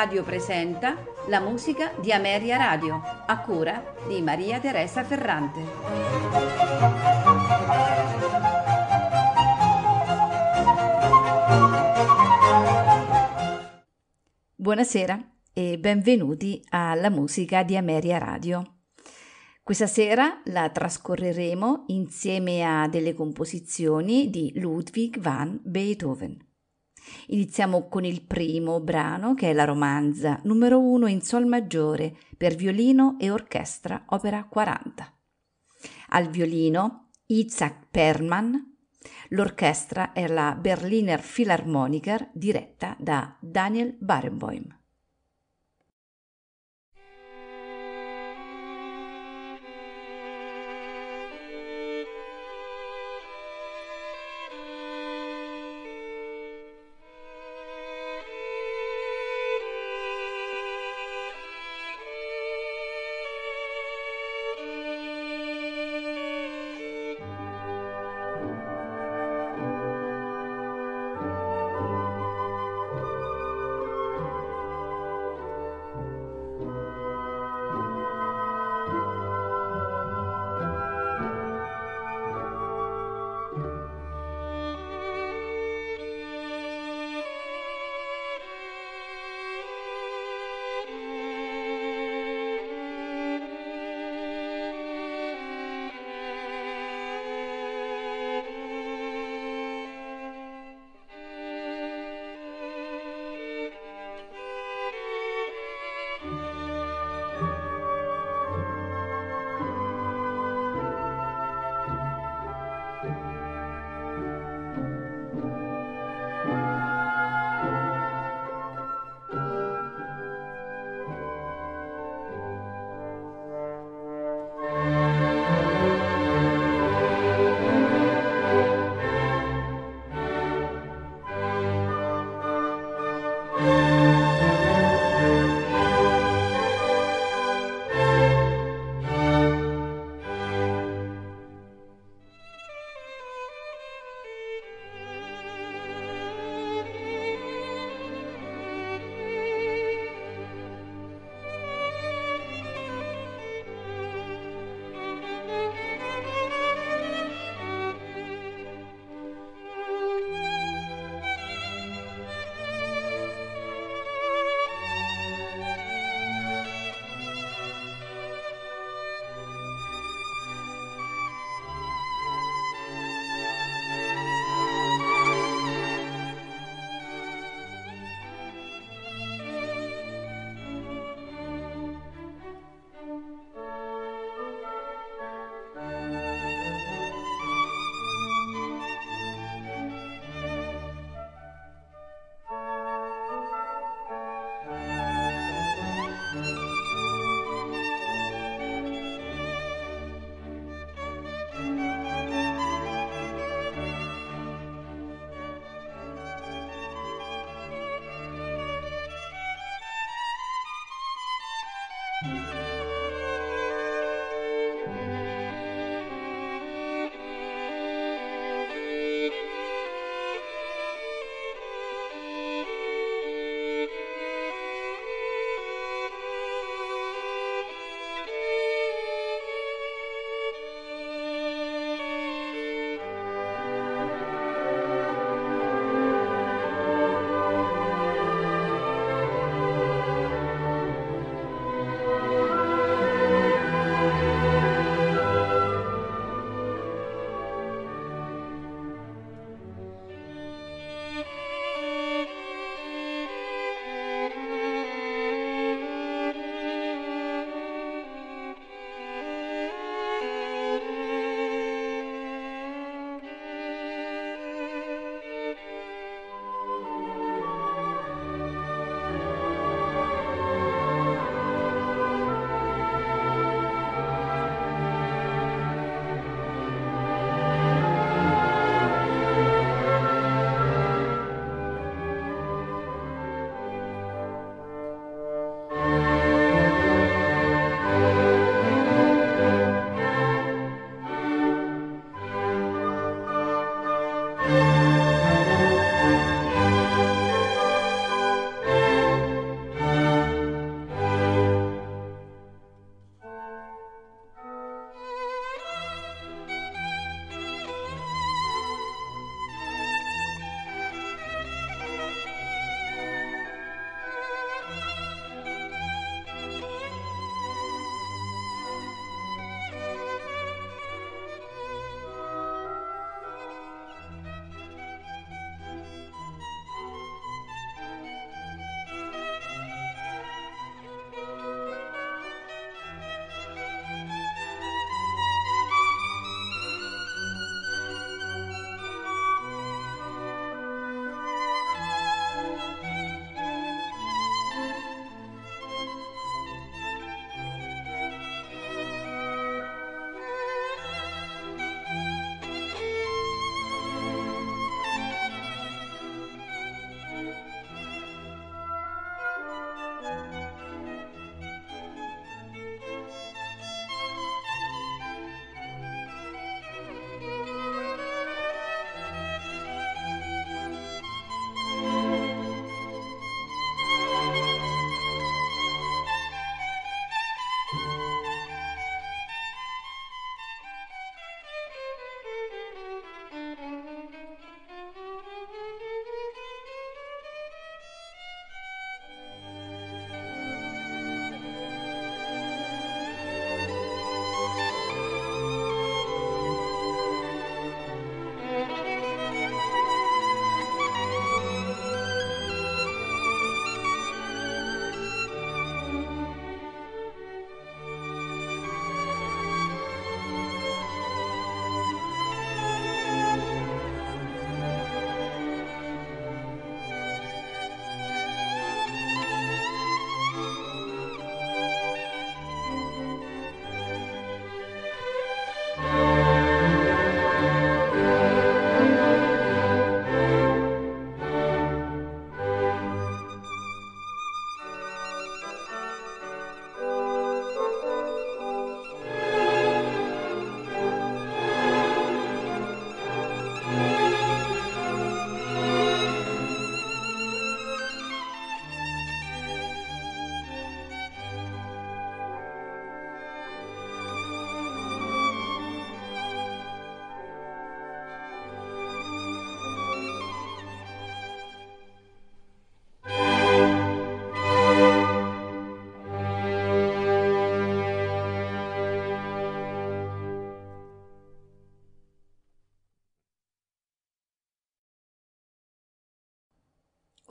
Radio presenta la musica di Ameria Radio, a cura di Maria Teresa Ferrante. Buonasera e benvenuti alla musica di Ameria Radio. Questa sera la trascorreremo insieme a delle composizioni di Ludwig van Beethoven. Iniziamo con il primo brano che è la romanza numero 1 in sol maggiore per violino e orchestra opera 40. Al violino Isaac Perlman, l'orchestra è la Berliner Philharmoniker diretta da Daniel Barenboim.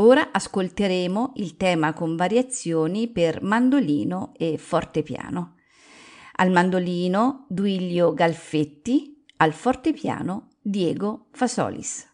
Ora ascolteremo il tema con variazioni per mandolino e fortepiano. Al mandolino Duilio Galfetti, al fortepiano Diego Fasolis.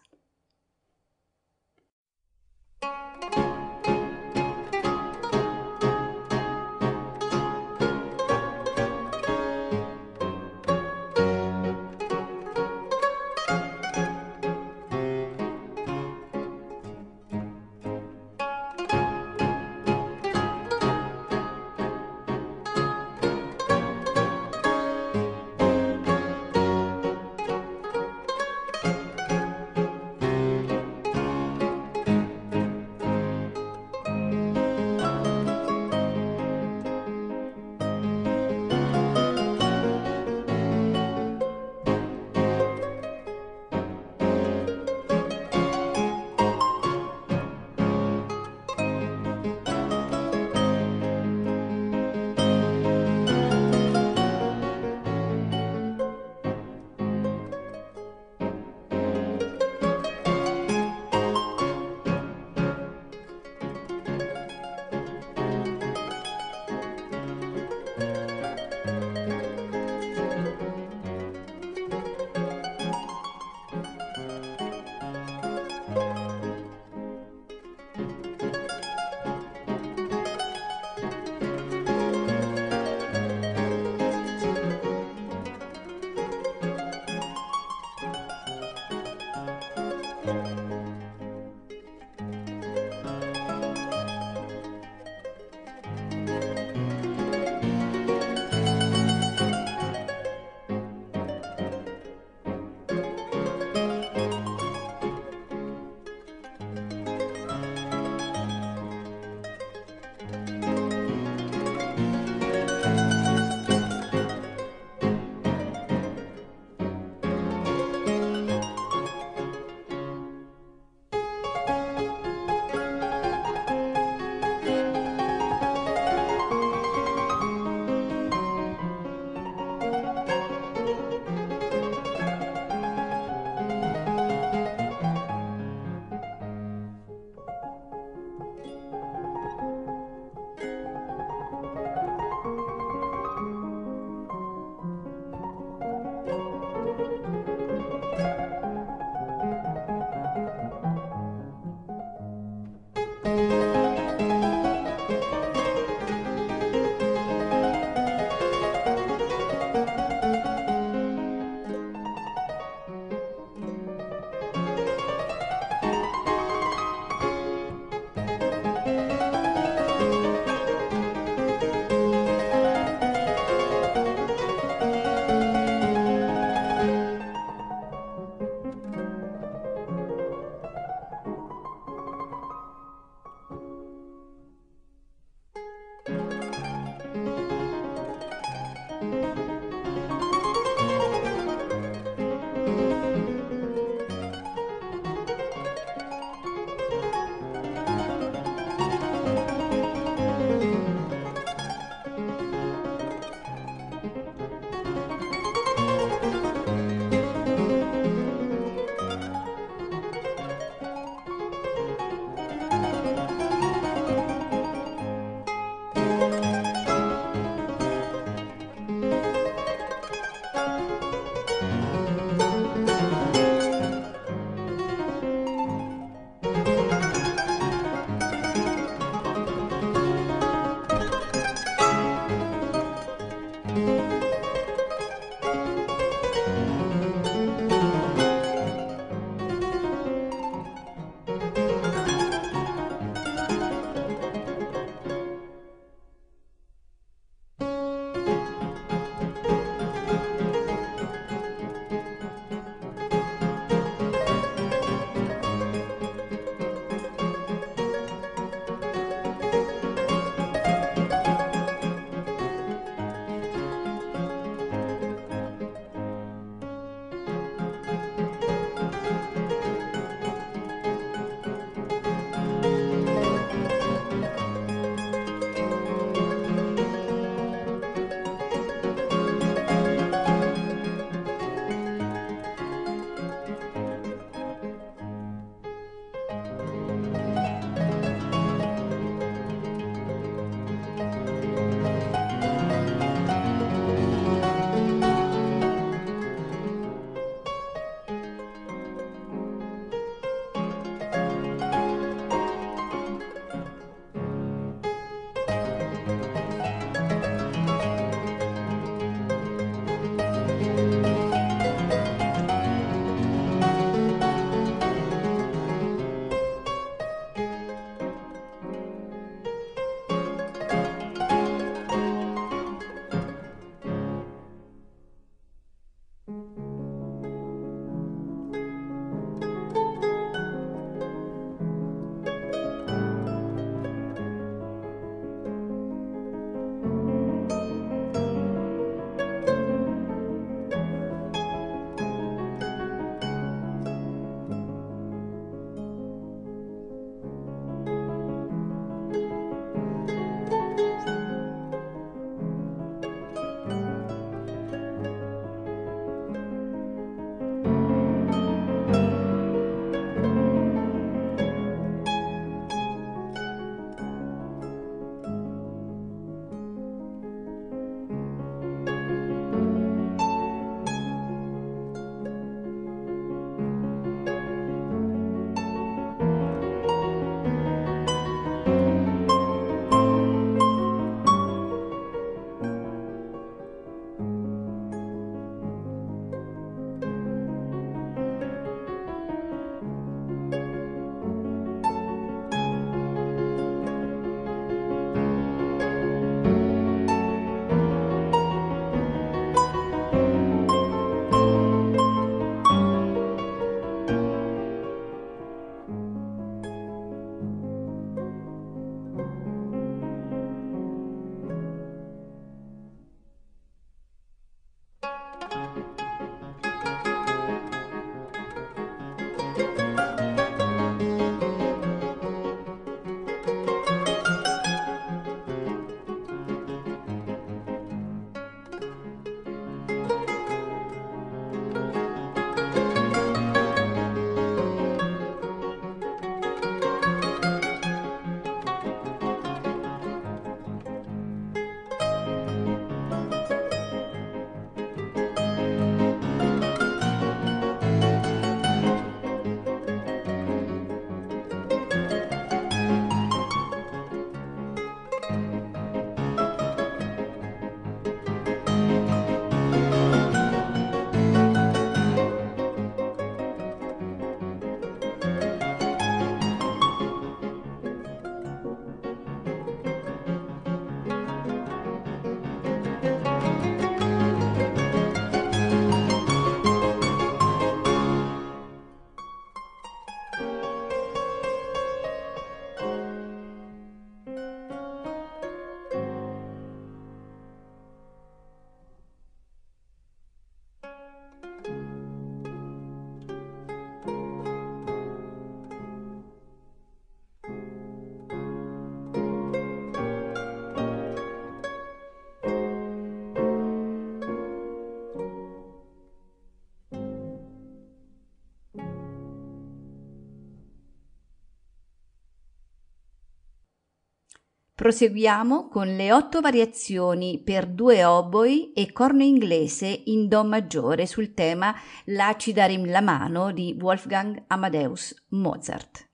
Proseguiamo con le otto variazioni per due oboi e corno inglese in Do maggiore sul tema Lacidarim la mano di Wolfgang Amadeus Mozart.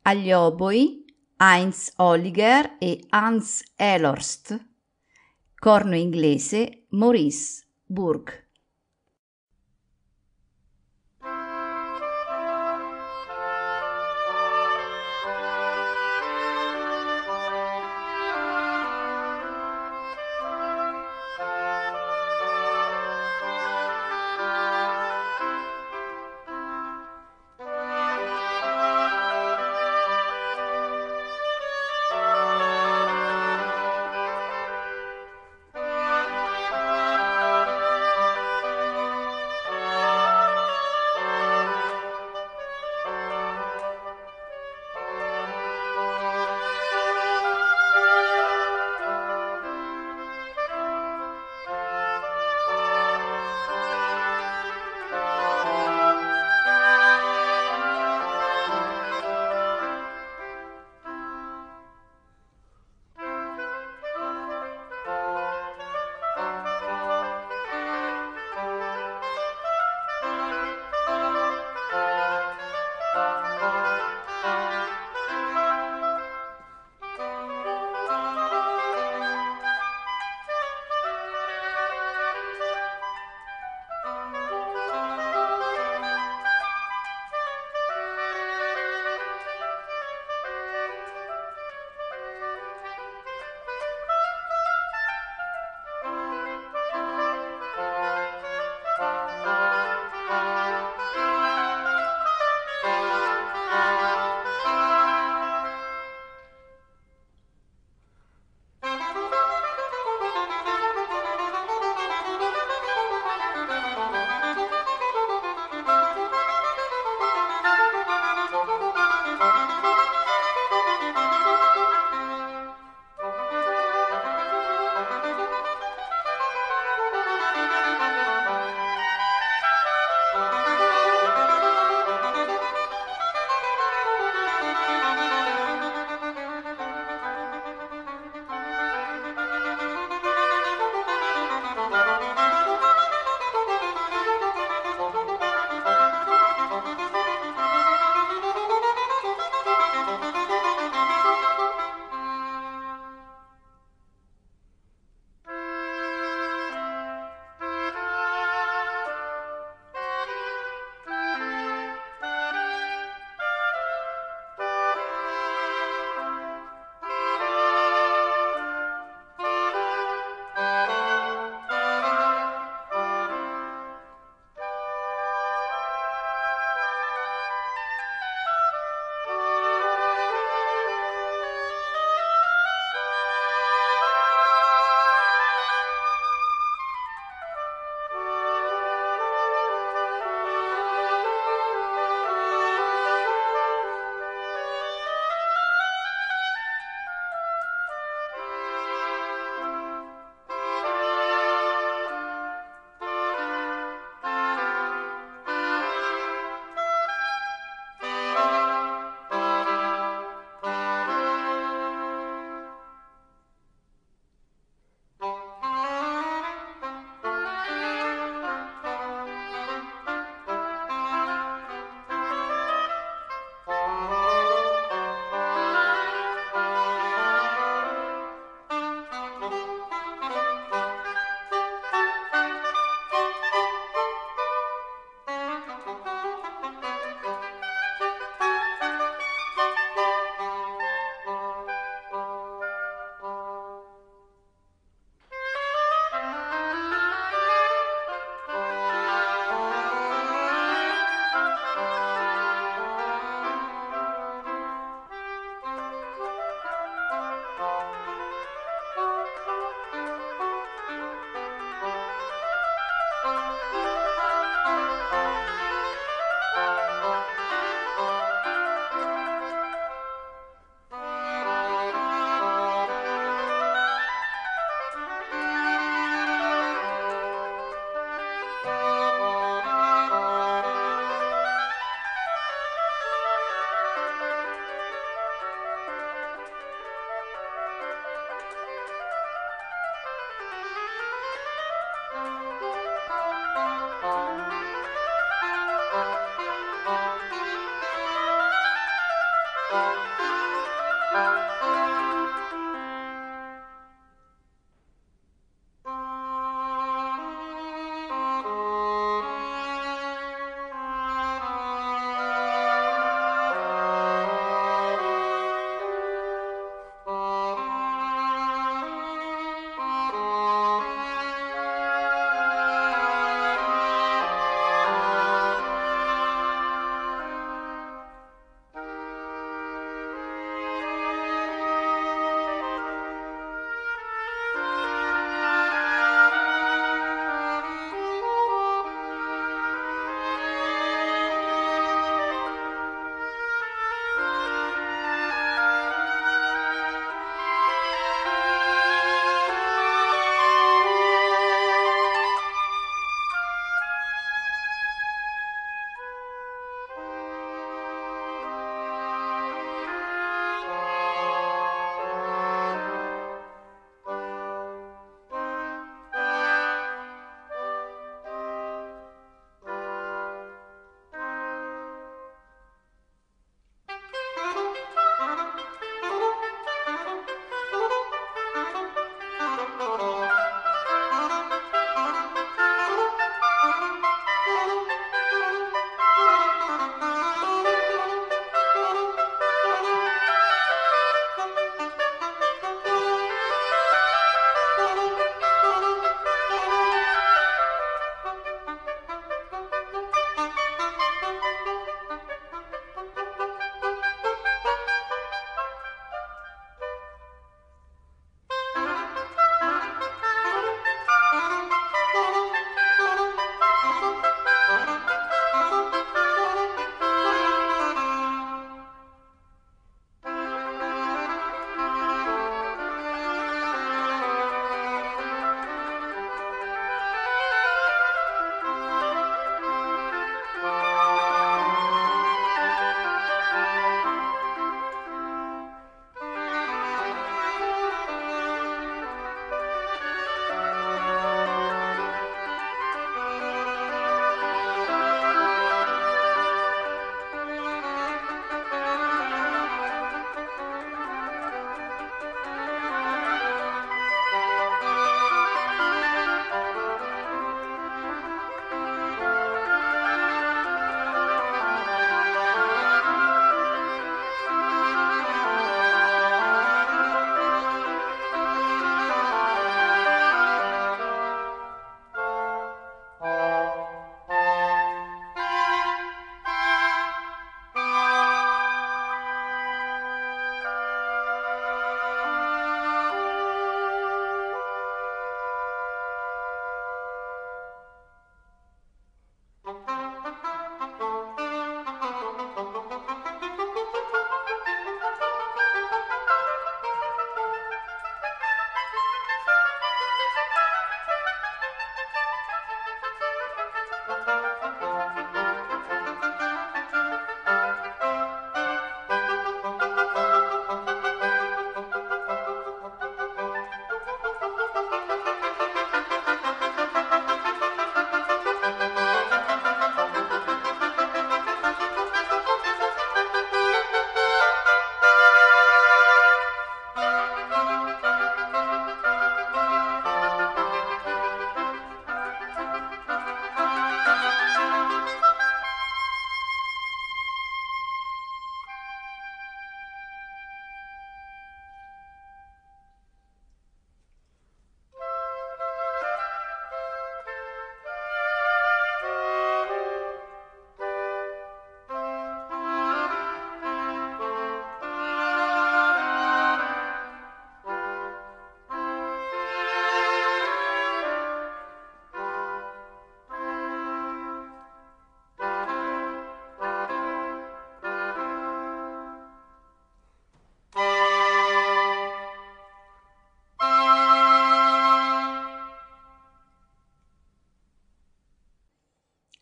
Agli oboi Heinz Holliger e Hans Elorst. Corno inglese Maurice Burg.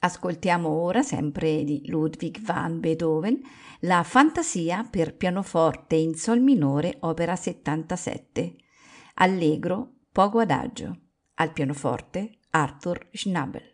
Ascoltiamo ora, sempre di Ludwig van Beethoven, la Fantasia per pianoforte in Sol minore, opera 77. Allegro, poco adagio. Al pianoforte Arthur Schnabel.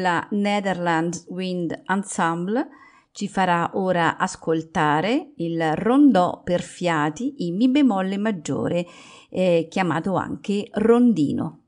La Netherlands Wind Ensemble ci farà ora ascoltare il rondò per fiati in Mi bemolle maggiore, eh, chiamato anche rondino.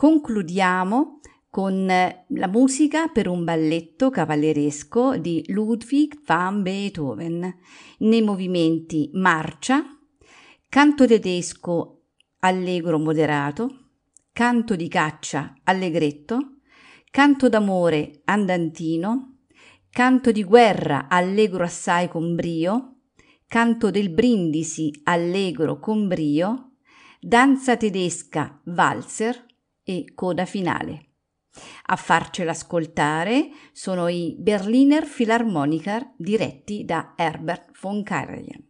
Concludiamo con la musica per un balletto cavalleresco di Ludwig van Beethoven. Nei movimenti marcia, canto tedesco allegro moderato, canto di caccia allegretto, canto d'amore andantino, canto di guerra allegro assai con brio, canto del brindisi allegro con brio, danza tedesca valzer e coda finale. A farcela ascoltare sono i Berliner Philharmoniker diretti da Herbert von Karajan.